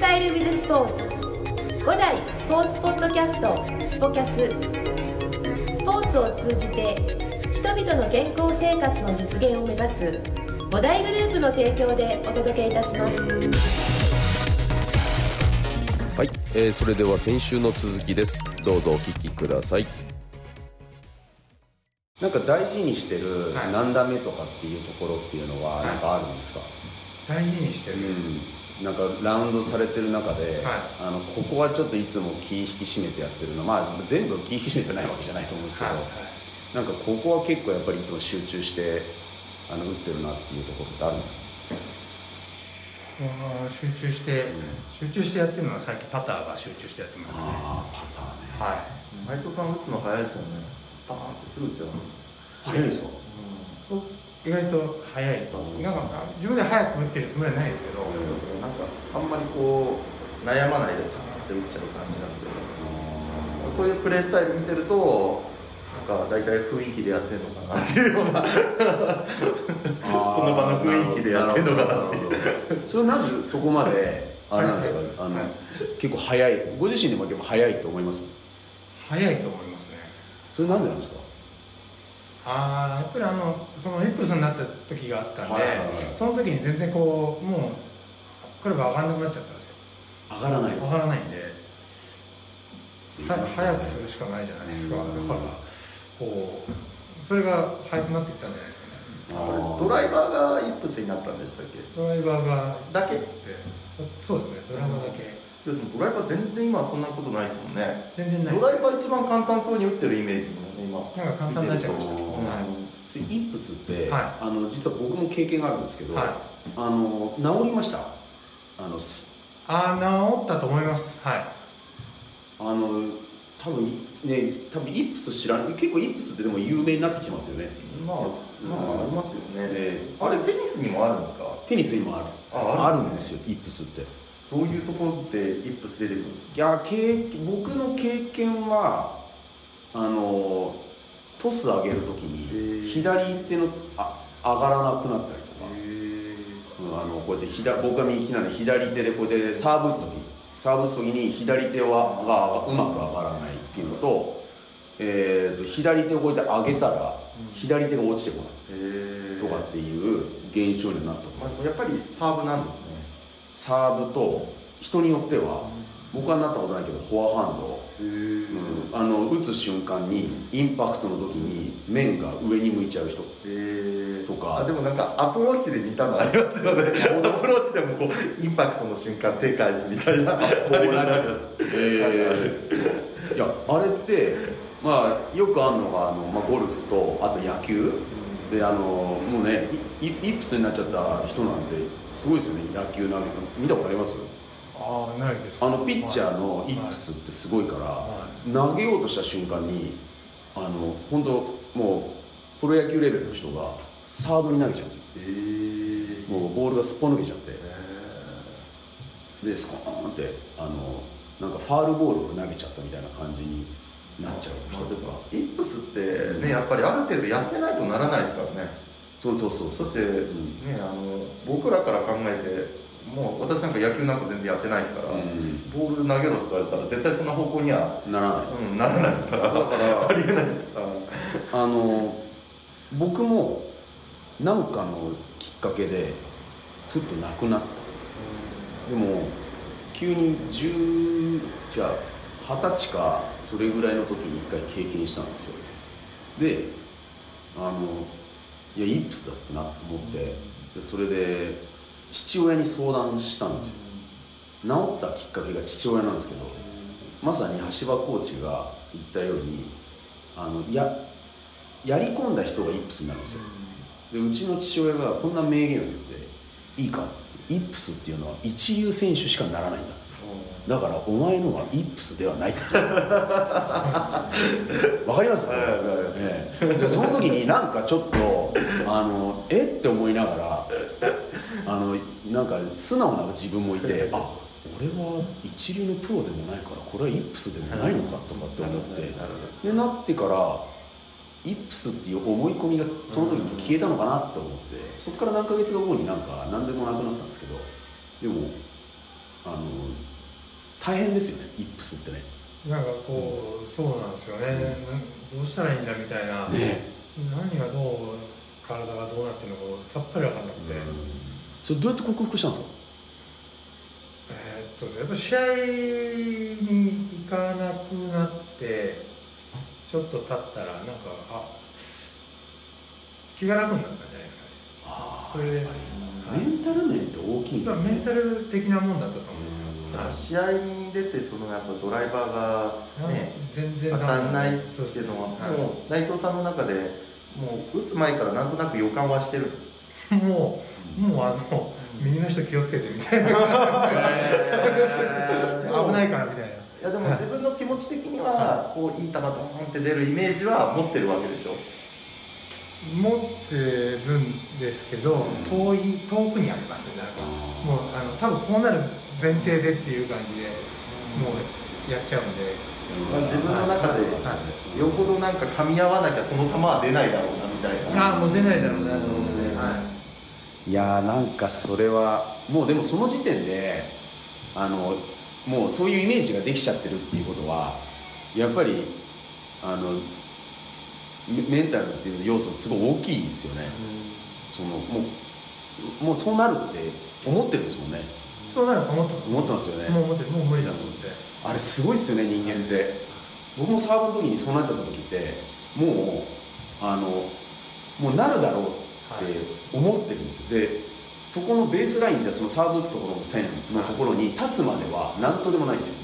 スタイルビズスポーツ。5代スポーツポッドキャストスポキャス。スポーツを通じて人々の健康生活の実現を目指す。5大グループの提供でお届けいたします。はい、えーそれでは先週の続きです。どうぞお聞きください。なんか大事にしてるはい。何打目とかっていうところっていうのははいなんかあるんですか、大事にしてる、うんなんかラウンドされてる中で、はい。あのここはちょっといつも気引き締めてやってるのまあ全部気引き締めてないわけじゃないと思うんですけど、はいなんかここは結構やっぱりいつも集中してあの打ってるなっていうところってあるんですか集中して、集中してやってるのは最近パターが集中してやってますね。ああパターね。は内藤さん打つの早いですよね。パーンってすぐ打っちゃう。早いですかい意外と早いなんか自分で早く打ってるつもりはないですけど、なんかあんまりこう悩まないでさーって打っちゃう感じなんで。そういうプレースタイル見てるとなんか大体雰囲気でやってんのかなっていうような。その場の雰囲気でやってんのかなっていう。それなんでそこまであれなんですか、あの、はい。結構早い。ご自身でも結構早いと思います？早いと思いますね。それなんでなんですか？ああやっぱりあのそのイップスになった時があったんで、はいはいはい。その時に全然こうもうクラブ上がんなくなっちゃったんですよ。上がらない。上がらないんで早くするしかないじゃないですか。だうん。からこうそれが早くなっていったんじゃないですかね。あれドライバーがイップスになったんでしたっけ？いドライバーがだけでそうですねドライバーだけ。やでもドライバー全然今そんなことないですもんね。全然ないドライバー一番簡単そうに打ってるイメージなのね今。なんか簡単になっちゃいました。はい。イップスって、はあの実は僕も経験があるんですけど、はい。あの治りました？あのす。ああ治ったと思います。はい。あの多分ね多分イップス知らない結構イップスってでも有名になってきてますよね。まあまあありますよね。ね。あれテニスにもあるんですか？テニスにもある。ああるんですよイップスって。どういうところでイップス出てくるんですか？いや経僕の経験はあのトス上げるときへにー。左手のあ上がらなくなったりとか、うんあのこうやって左僕が右利きなんで左手でこうやってサーブ打つ時サーブ打つ時に左手はがうまく上がらないっていうのと,、えー、と左手をこうやって上げたら左手が落ちてこない。へとかっていう現象になったとまあ、やっぱりサーブなんですね。サーブと人によっては僕はなったことないけどフォアハンド。うん、あの打つ瞬間にインパクトの時に面が上に向いちゃう人。えとか。あでもなんかアプローチで似たのありますよね。アプローチでもこうインパクトの瞬間手返すみたいな。こうなっちゃう。ありますえー、いやあれってまあよくあるのがあの、まあ、ゴルフとあと野球。であのもうねイイイップスになっちゃった人なんてすごいですよね。野球投げ見たことあります？ああないですあのピッチャーのイップスってすごいから、は投げようとした瞬間にあの本当もうプロ野球レベルの人がサードに投げちゃうんですよ。へえもうボールがすっぽ抜けちゃって。へでスコーンってあのなんかファールボールを投げちゃったみたいな感じになっちゃう人とか。イップスってねやっぱりある程度やってないとならないですからね。そうそうそうそう。そして、ん。ねあの僕らから考えてもう私なんか野球なんか全然やってないですから、うん。ボール投げろって言われたら絶対そんな方向には、ならない。うん、ならないですからだから ありえないですからあの僕も何かのきっかけでふっとなくなったんですよ。でも急に10じゃあ二十歳かそれぐらいの時に一回経験したんですよ。であのいやイップスだってなと思ってでそれで父親に相談したんですよ。治ったきっかけが父親なんですけどまさに橋場コーチが言ったようにあのややり込んだ人がイップスになるんですよ。でうちの父親がこんな名言を言って「いいか?」って言って「イップスっていうのは一流選手しかならないんだ」だからお前のはイップスではないって。わかります？ええ。でその時になんかちょっとあのえ？って思いながらあのなんか素直な自分もいてあ俺は一流のプロでもないからこれはイップスでもないのかとかって思って。でなってからイップスっていう思い込みがその時に消えたのかなと思って。そこから何ヶ月後になんか何でもなくなったんですけどでもあの大変ですよねイップスってね。なんかこう、そうなんですよね、なんどうしたらいいんだみたいな、ね。何がどう体がどうなってるのかさっぱり分かんなくて、それどうやって克服したんですか？えーっとやっぱ試合に行かなくなってちょっと経ったらなんかあ気が楽になったんじゃないですかね。あそれで、はい。メンタル面って大きいんですよねメンタル的なもんだったと思うんですよ、はい試合に出てそのやっぱドライバーがね全然当たんないっていうのははいもう内藤さんの中でもう打つ前からなんとなく予感はしてるんです。もう、もうあの、右の人気をつけてみたいな、危ないからみたいな。いやでも自分の気持ち的にはこういい球ドーンって出るイメージは持ってるわけでしょ。持ってるんですけど、遠い、遠くにありますね、なんか。もう、あの、多分こうなる前提でっていう感じで、もうやっちゃうんで。まあ自分の中ではよほどなんか噛み合わなきゃその球は出ないだろうなみたいな。ああ、もう出ないだろうなと思って、はい。いやーなんかそれはもうでもその時点であのもうそういうイメージができちゃってるっていうことはやっぱりあのメメンタルっていう要素すごい大きいですよね、そのもうもうそうなるって思ってるんですもんねそうなると思ってます。思ってますよね。もう思ってる、もう無理だと思って。あれすごいっすよね人間って。僕もサーブの時にそうなっちゃった時ってもうあのもうなるだろうって思ってるんですよ。でそこのベースラインってそのサーブ打つところの線のところに立つまでは何とでもないんですよ。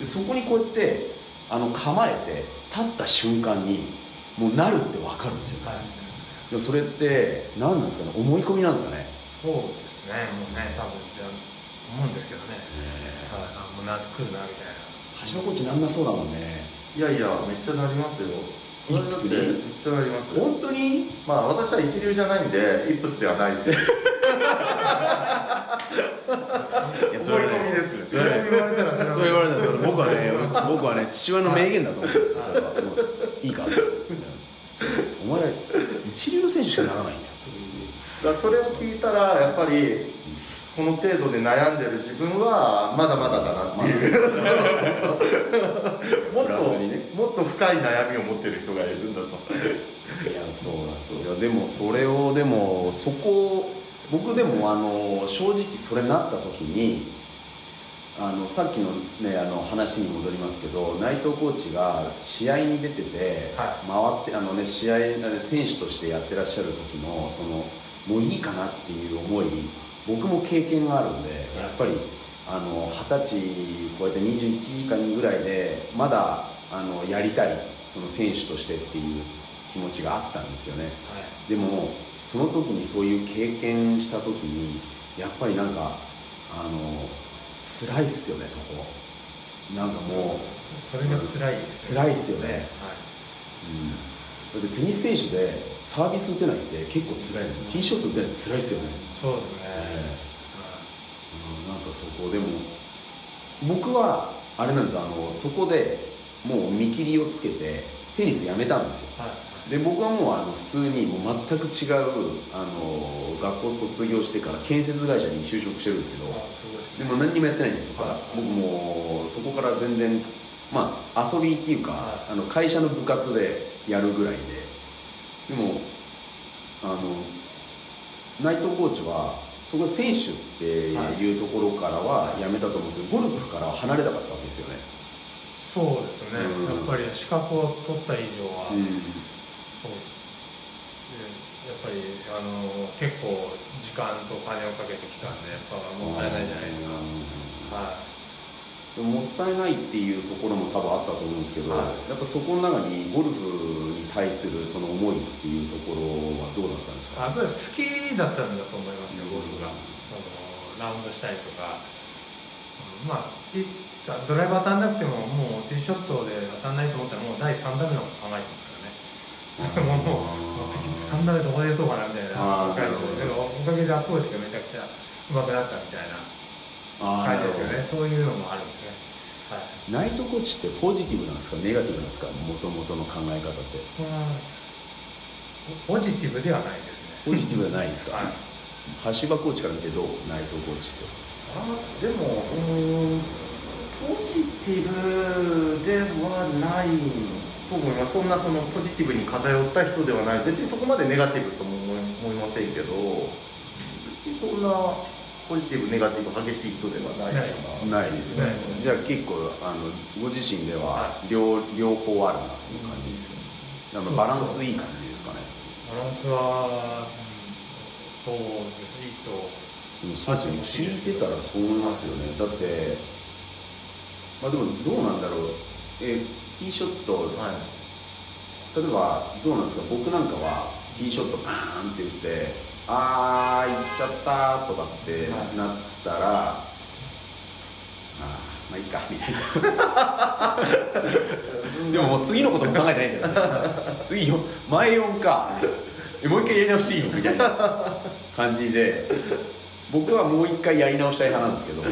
でそこにこうやってあの構えて立った瞬間にもうなるって分かるんですよ。はい。それって何なんですかね思い込みなんですかね。そうですね、もうね、多分じゃあ、思うんですけどね。はい、あ、もうな、来るなみたいな。橋場コーチなんなそうだもんね。いやいやめっちゃなりますよ。イップスに？めっちゃなりますよ。本当に？まあ私は一流じゃないんでイップスではないです。けどいや思い込みです。ねそれ言われたらそれ言われたらそれ僕はね僕はね父親の名言だと思ってるんですよ。それはもういいかって お前一流の選手しかならないんだよ。だからそれを聞いたらやっぱりこの程度で悩んでる自分はまだまだだなっていう、もっプラスにね。ともっと深い悩みを持ってる人がいるんだと。いやそうなんですよ。いやでもそれをでもそこ僕でもあの正直それなった時にあのさっきの,、ね、あの話に戻りますけど内藤コーチが試合に出てて、は回ってあの、ね、試合選手としてやってらっしゃる時のそのもういいかなっていう思い僕も経験があるんでやっぱりあの二十歳こうやって21以下にぐらいでまだあのやりたいその選手としてっていう気持ちがあったんですよね。はい。でもその時にそういう経験した時にやっぱりなんかあの辛いっすよねそこ。なんかもそそれが辛いです辛いっすよね。はい。う、うん、だってテニス選手でサービス打てないって結構辛いのティーショット打てないって辛いっすよね、そうですね。えうん、なんかそこでも僕はあれなんですあのそこでもう見切りをつけてテニスやめたんですよはい。はい。で僕はもうあの普通にもう全く違うあの学校卒業してから建設会社に就職してるんですけどですね。でも何にもやってないんですよそこからはい僕もうそこから全然まあ遊びっていうか、はあの会社の部活でやるぐらいで。でもあの内藤コーチはそこ選手っていうところからはやめたと思うんですけどゴルフからは離れたかったわけですよね、そうですね、うん。やっぱり資格を取った以上は、うん。そうですでやっぱりあの結構時間と金をかけてきたんでやっぱもったいないじゃないですか、はでももったいないっていうところも多分あったと思うんですけど、はい。やっぱそこの中にゴルフに対するその思いっていうところはどうだったんですい、かやっぱり好きだったんだと思いますよ、ゴルフが、そのラウンドしたりとか、うんまあいドライバー当たんなくても、もうティーショットで当たんないと思ったら、もう第3打目のこと考えてますからね、もうもう次、3打目どこで打とうかなみたいな。おかげでアプローチがめちゃくちゃ上手くなったみたいな。あ感じですね、ねそういうのもあるんですね。はい。ナイトコーチってポジティブなんですか？ネガティブなんですか？もともとの考え方って。まあポジティブではないですね。ポジティブじゃないですか、はい。橋場コーチから見てどう？内藤コーチって。あでもうーんポジティブではないと思います。そんなそのポジティブに偏った人ではない。別にそこまでネガティブとも思いませんけど。別にそんなポジティブネガティブ激しい人ではないかな。ないですね。じゃあ結構あのご自身では両両方あるなっていう感じですよね。なんかバランスいい感じですかね。バランスはそうですいいとうんそうですよね。聞いてたらそう思いますよね。だってまあでもどうなんだろう。えティーショット、はい。例えばどうなんですか？僕なんかはティーショットバーンって打ってあー行っちゃったとかってはい。なったら、あーまあいいかみたいな。でももう次のことも考えてないじゃないですか 次よ前4か。えもう一回やり直していいの？みたいな感じで。僕はもう一回やり直したい派なんですけど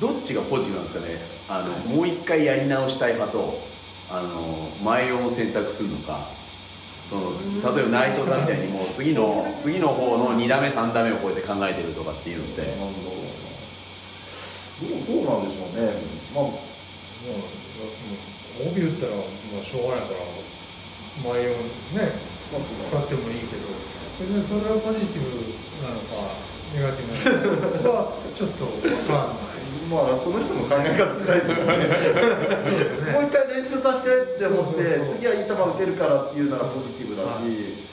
どっちがポジティブなんですかね？あのもう一回やり直したい派とあの前4を選択するのかその例えば内藤さんみたいにもう次の次の方の2打目3打目をこうやって考えてるとかっていうのって。ど。うどうなんでしょうね。まあもう帯打ったらもうしょうがないから前をね使ってもいいけど別にそれはポジティブなのかネガティブなのかはちょっと分かんないまあその人の考え方次第ですよね。もう一回練習させてって思って次はいい球打てるからっていうならポジティブだし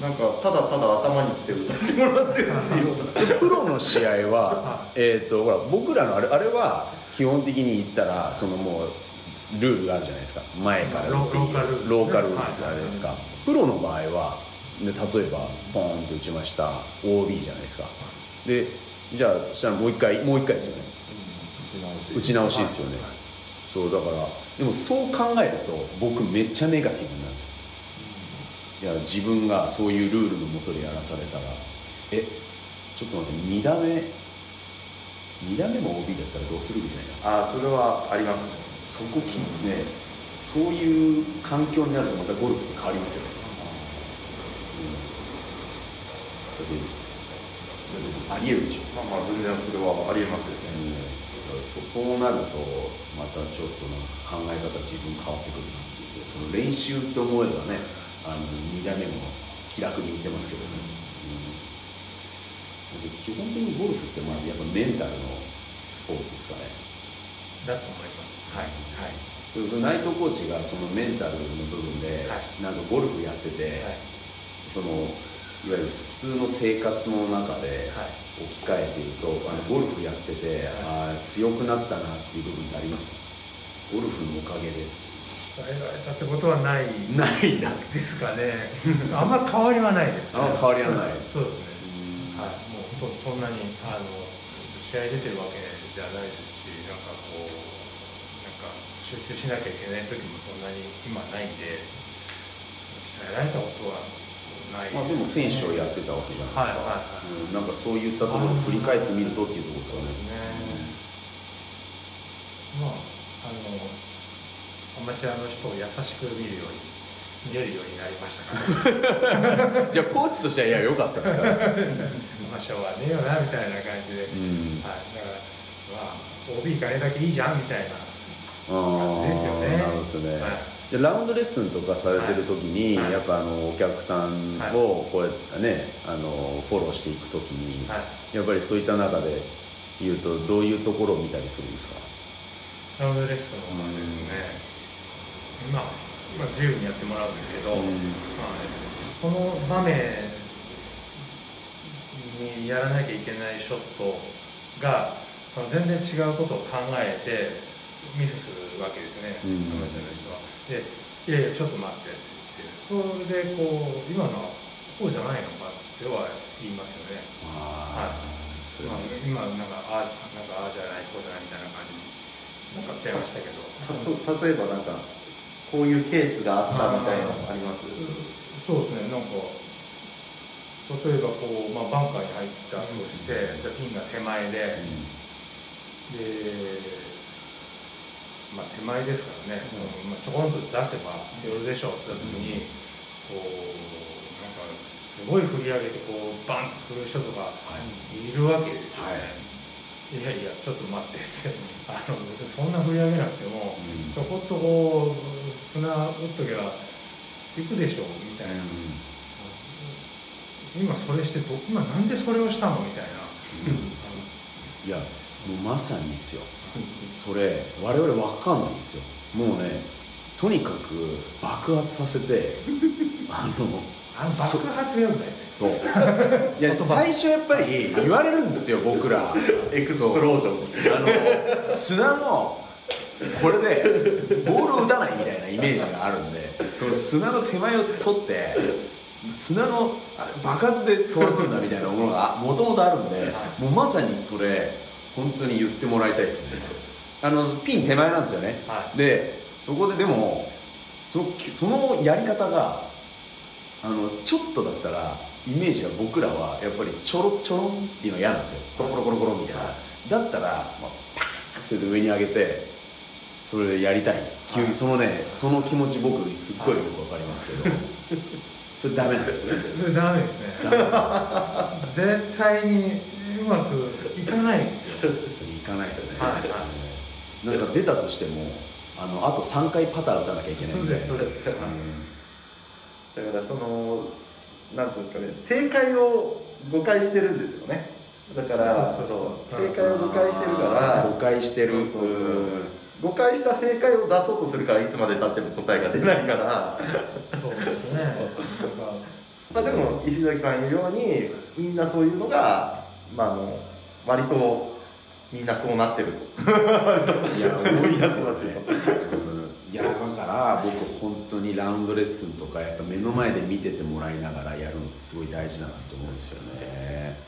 なんかただただ頭にきて打たせてもらってるっていう プロの試合はは、えー、とほら僕らのあれあれは基本的に言ったらそのもうルールがあるじゃないですか。前から。打っていいローカルローカルルールってはいあれですか、プロの場合はで例えばポーンって打ちました OB じゃないですか。でじゃあそしたらもう一回もう一回ですよね打ち直し。ですよね、そうだからでもそう考えると僕めっちゃネガティブなんですよ。いや自分がそういうルールのもとでやらされたらえちょっと待って2打目2打目も OB だったらどうするみたいな。ああそれはありますね。そこきねそそういう環境になるとまたゴルフって変わりますよね、うん、だってだってありえるでしょ。まあまあ全然それはありえますよそそうなるとまたちょっとなんか考え方自分変わってくるなって言ってその練習と思えばねあの2打目も気楽にいってますけどね、うん、で基本的にゴルフってまあやっぱメンタルのスポーツですかね。だと思います。はい。はい。内藤コーチがそのメンタルの部分で、はい。なんかゴルフやってて、はい。そのいわゆる普通の生活の中ではい。置き換えていると、あのゴルフやってて、あー強くなったなっていう部分ってあります？ゴルフのおかげで鍛えられたってことはない。ないな。ですかね。あんま変わりはないですね。あんま変わりはない。そうですね。うん。はい、もう本当そんなにあの試合出てるわけじゃないですしなんかこうなんか集中しなきゃいけない時もそんなに今ないんで鍛えられたことはまあ、でも選手をやってたわけじゃないですか、うんなんかそういったところを振り返ってみるとっていうところですよね。まああのアマチュアの人を優しく見るように見れるようになりましたから、じゃあコーチとしてはいや良かったですから、まあしょうがねえよなみたいな感じで、うん。はい、だからまあ OB 金だけいいじゃんみたいな。あーですよね。なるほどですね、はいでラウンドレッスンとかされてる時に、はい。やっぱあのお客さんをこうやってねあのフォローしていく時に、はい。やっぱりそういった中で言うとどういうところを見たりするんですか？ラウンドレッスンはですね、まあ、まあ自由にやってもらうんですけど、うん。まあ、その場面にやらなきゃいけないショットがその全然違うことを考えてミスするわけですよね、うん。アマチュアの人は。で「いやいやちょっと待って」って言ってそれでこう今のはこうじゃないのかっては言いますよね。あーそれまあ、今なんかあなんかああじゃないこうじゃないみたいな感じになっちゃいましたけど。たと例えばなんかこういうケースがあったみたいなのあります？そうですね。なんか例えばこう、まあ、バンカーに入ったとして、でピンが手前で、で、まあ、手前ですからね、そのまあ、ちょこんと出せば寄るでしょうって言った時に、こうなんかすごい振り上げてこうバンと振る人とかい。るわけですよね、い、やいやちょっと待ってあの別にそんな振り上げなくても、うん。ちょこっとこう砂打っとけば行くでしょみたいな、今それしてど今なんでそれをしたの？みたいな、いやもうまさにですよそれ我々わかんないんですよ。もうねとにかく爆発させて あのあのそ爆発がよくないですね。そう。いや最初やっぱり言われるんですよ僕ら。エクスプロージョン。あの砂のこれでボールを打たないみたいなイメージがあるんでその砂の手前を取って砂のあれ爆発で飛ばすんだみたいなものがもともとあるんでもうまさにそれ本当に言ってもらいたいですね。あのピン手前なんですよね、はでそこででもそのそのやり方があのちょっとだったらイメージが僕らはやっぱりちょろちょろんっていうのが嫌なんですよ。コロコロコロコロみたいな。だったら、まあ、パーンって上に上げてそれでやりたい。急にそのねその気持ち僕すっごいよくわかりますけど。それダメなんですよね。それダメですね。ダメ。絶対にうまくいかないですよいかないですね、はいはなんか出たとしてもあのあと3回パター打たなきゃいけないみたいなそうです。だからそのなんつうんですかね正解を誤解してるんですよね。だからそうそうそうそう。正解を誤解してるから誤解してる。そうそうそう。誤解した正解を出そうとするからいつまでたっても答えが出ないから。そうですね。まあでも石崎さん言うようにみんなそういうのがまああの割とみんなそうなってると。いや多いっすよねうなって。るいやだから僕本当にラウンドレッスンとかやっぱ目の前で見ててもらいながらやるのってすごい大事だなと思うんですよね。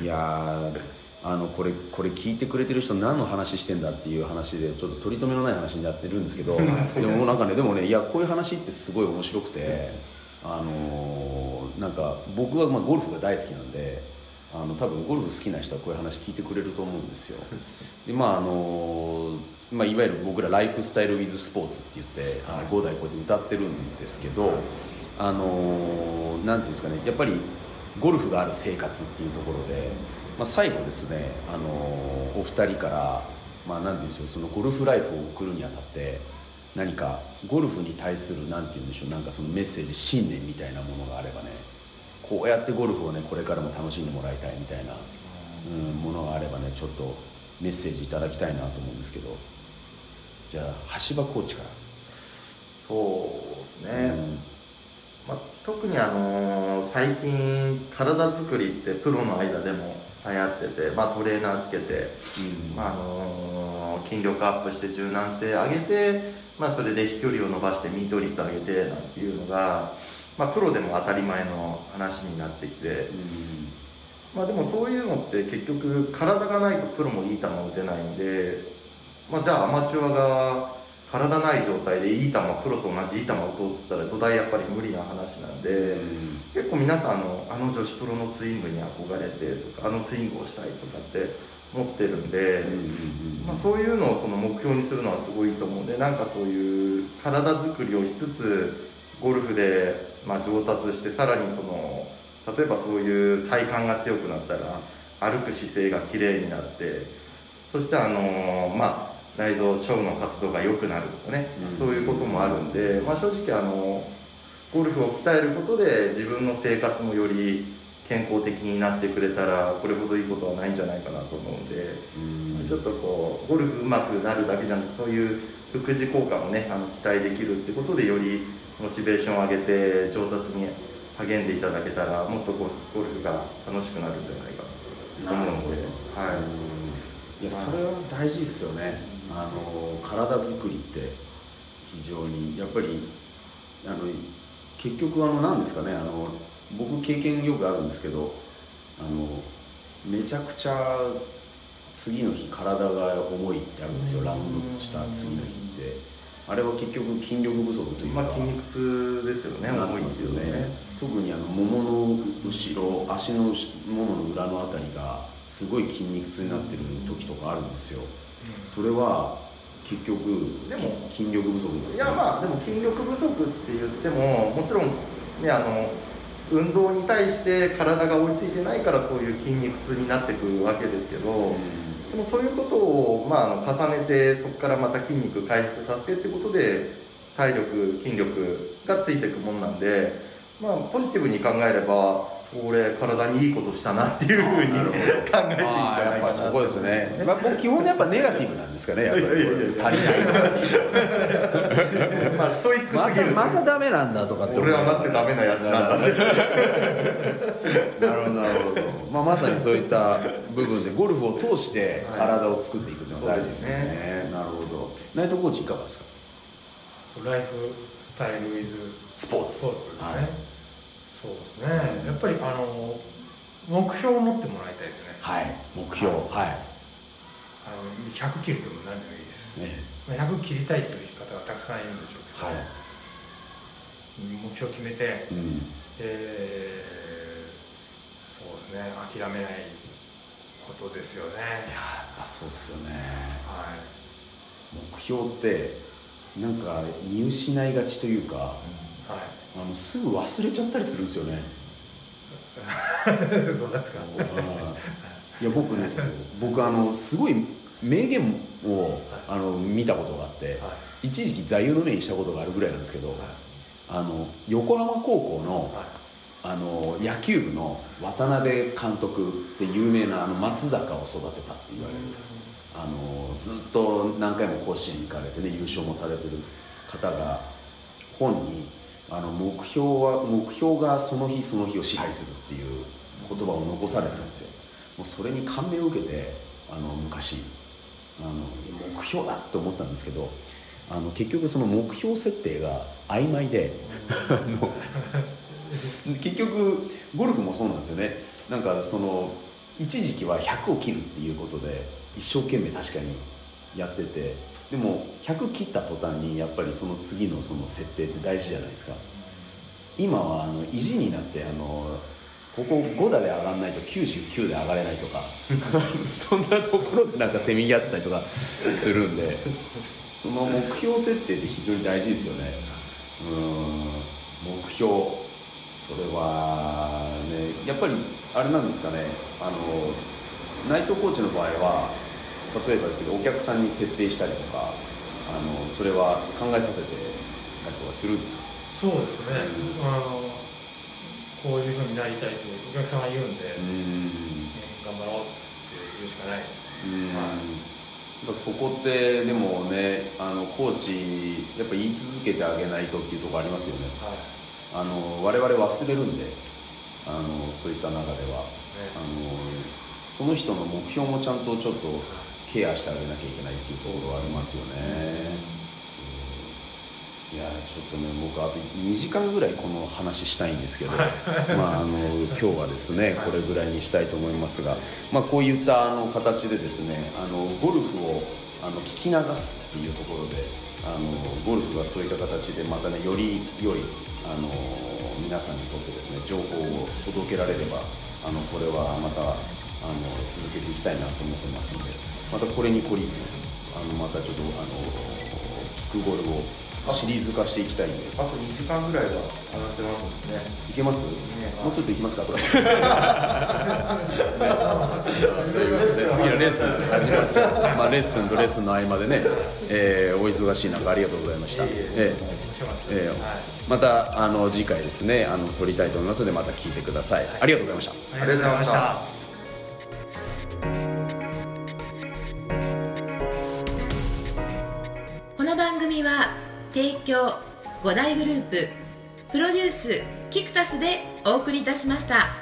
いやーあのこれこれ聞いてくれてる人何の話してんだっていう話でちょっと取り留めのない話になってるんですけど でもなんかねでもねいやこういう話ってすごい面白くてあのーなんか僕はまあゴルフが大好きなんであの多分ゴルフ好きな人はこういう話聞いてくれると思うんですよ。でまああのまあ、いわゆる僕らライフスタイル・ウィズ・スポーツって言って、あの5代こうやって歌ってるんですけど、あのなんていうんですかねやっぱりゴルフがある生活っていうところで、まあ、最後ですね、あのお二人から、まあ、なんていうんでしょうそのゴルフライフを送るにあたって何かゴルフに対するなんていうんでしょうなんかそのメッセージ信念みたいなものがあればねこうやってゴルフをねこれからも楽しんでもらいたいみたいな、うん、ものがあればねちょっとメッセージいただきたいなと思うんですけど。じゃあ橋場コーチから、そうですね、うん。まあ、特にあのー最近体作りってプロの間でも流行ってて、まあ、トレーナーつけて、うん。まああのー筋力アップして柔軟性上げて、まあ、それで飛距離を伸ばしてミート率上げてなんていうのが、まあ、プロでも当たり前の話になってきて、うん。まあ、でもそういうのって結局体がないとプロもいい球打てないんで、まあ、じゃあアマチュアが体ない状態でいい球プロと同じいい球打とうっつったら土台やっぱり無理な話なんで、結構皆さんあのあの女子プロのスイングに憧れてとかあのスイングをしたいとかって思ってるんで、まあ、そういうのをその目標にするのはすごいと思うんでなんかそういう体作りをしつつゴルフでまあ上達してさらにその例えばそういう体幹が強くなったら歩く姿勢が綺麗になってそしてあのまあ内臓腸の活動が良くなるとかね、うんそういうこともあるんで、まあ、正直あのゴルフを鍛えることで自分の生活もより健康的になってくれたらこれほどいいことはないんじゃないかなと思うんで。うんちょっとこうゴルフ上手くなるだけじゃなくそういう副次効果もねあの期待できるってことでよりモチベーションを上げて上達に励んでいただけたらもっとゴゴルフが楽しくなるんじゃないかなと思うので、はい。やそれは大事ですよね。あの体作りって非常にやっぱりあの結局あの何ですかね。あの僕経験よくあるんですけどあのめちゃくちゃ次の日体が重いってあるんですよ。ラウンドした次の日ってあれは結局筋力不足とい、いうか、まあ筋肉痛ですよね重いてますよね。特にあのももの後ろ足の後ももの裏のあたりがすごい筋肉痛になってる時とかあるんですよ。それは結局でもき筋力不足なんですいやまあでも筋力不足って言ってももちろんねあの運動に対して体が追いついてないからそういう筋肉痛になってくるわけですけど、でもそういうことを、まあ、あの重ねてそこからまた筋肉回復させてってことで体力筋力がついていくもんなんで、まあ、ポジティブに考えれば俺体にいいことしたなっていうふうに考えていいんじゃないかなやっぱそこですね、まあ、僕基本やっぱネガティブなんですかねやっぱり。足りないまあストイックすぎるまたまたダメなんだとかって俺はなってダメなやつなんだってなるほどなるほど、まあ、まさにそういった部分でゴルフを通して体を作っていくというのが大事ですよね,、ね。なるほど。ナイトコーチいかがですか？ライフスタイルウィズ。スポーツ。スポーツですね、はいそうですね。やっぱりあの目標を持ってもらいたいですね。はい。目標。はい、あの100切るでも何でもいいです、ね。まあ100切りたいという方がたくさんいるんでしょうけど、はい。目標決めて、うん。でそうですね。諦めないことですよね。いややっぱそうっすよね。はい。目標ってなんか見失いがちというかはいあのすぐ忘れちゃったりするんですよね。そうですか。いや僕ね僕あのすごい名言をあの見たことがあっては一時期座右の銘にしたことがあるぐらいなんですけどいはい。あの横浜高校のはい。あの野球部の渡辺監督って有名なあの松坂を育てたって言われるあのずっと何回も甲子園に行かれてね優勝もされてる方が本にあの目標は目標がその日その日を支配するっていう言葉を残されてたんですよ。もうそれに感銘を受けてあの昔あの目標だって思ったんですけどあの結局その目標設定が曖昧で あの結局ゴルフもそうなんですよね。なんかその一時期は100を切るっていうことで一生懸命確かにやっててでも100切った途端にやっぱりその次のその設定って大事じゃないですか。今はあの意地になってあのここ5打で上がらないと99で上がれないとか そんなところでなんかせめぎ合ってたりとかするんでその目標設定って非常に大事ですよね。うん目標。それはねやっぱりあれなんですかね。あの内藤コーチの場合は例えばですけどお客さんに設定したりとかあのそれは考えさせてたりとかするんですか？そうですね、うん。あのこういうふうになりたいとお客さんが言うんで、ううんん頑張ろうって言うしかないです、うん。はい。そこってでもねあのコーチやっぱ言い続けてあげないとっていうところありますよね。はい。あの我々忘れるんであのそういった中では。ね。あのその人の目標もちゃんとちょっとケアしてあげなきゃいけないっていうところはありますよね。いやちょっとね僕あと2時間ぐらいこの話したいんですけど まああの今日はですねこれぐらいにしたいと思いますが、まあ、こういったあの形でですねあのゴルフをあの聞き流すっていうところであのゴルフがそういった形でまたねより良いあの皆さんにとってですね情報を届けられればあのこれはまたあの続けていきたいなと思ってますのでまたこれに懲りずあのまたちょっとあの聞くゴルフをシリーズ化していきたいんで。あと2時間ぐらいは話せますもんねいけます、ね。もうちょっといきますかとか言って次のレッスン始まっちゃう、まあ、レッスンとレッスンの合間でね、えーお忙しい中ありがとうございました、またあの次回ですねあの撮りたいと思いますのでまた聞いてください、ありがとうございました。ありがとうございました組は提供5大グループプロデュースキクタスでお送りいたしました。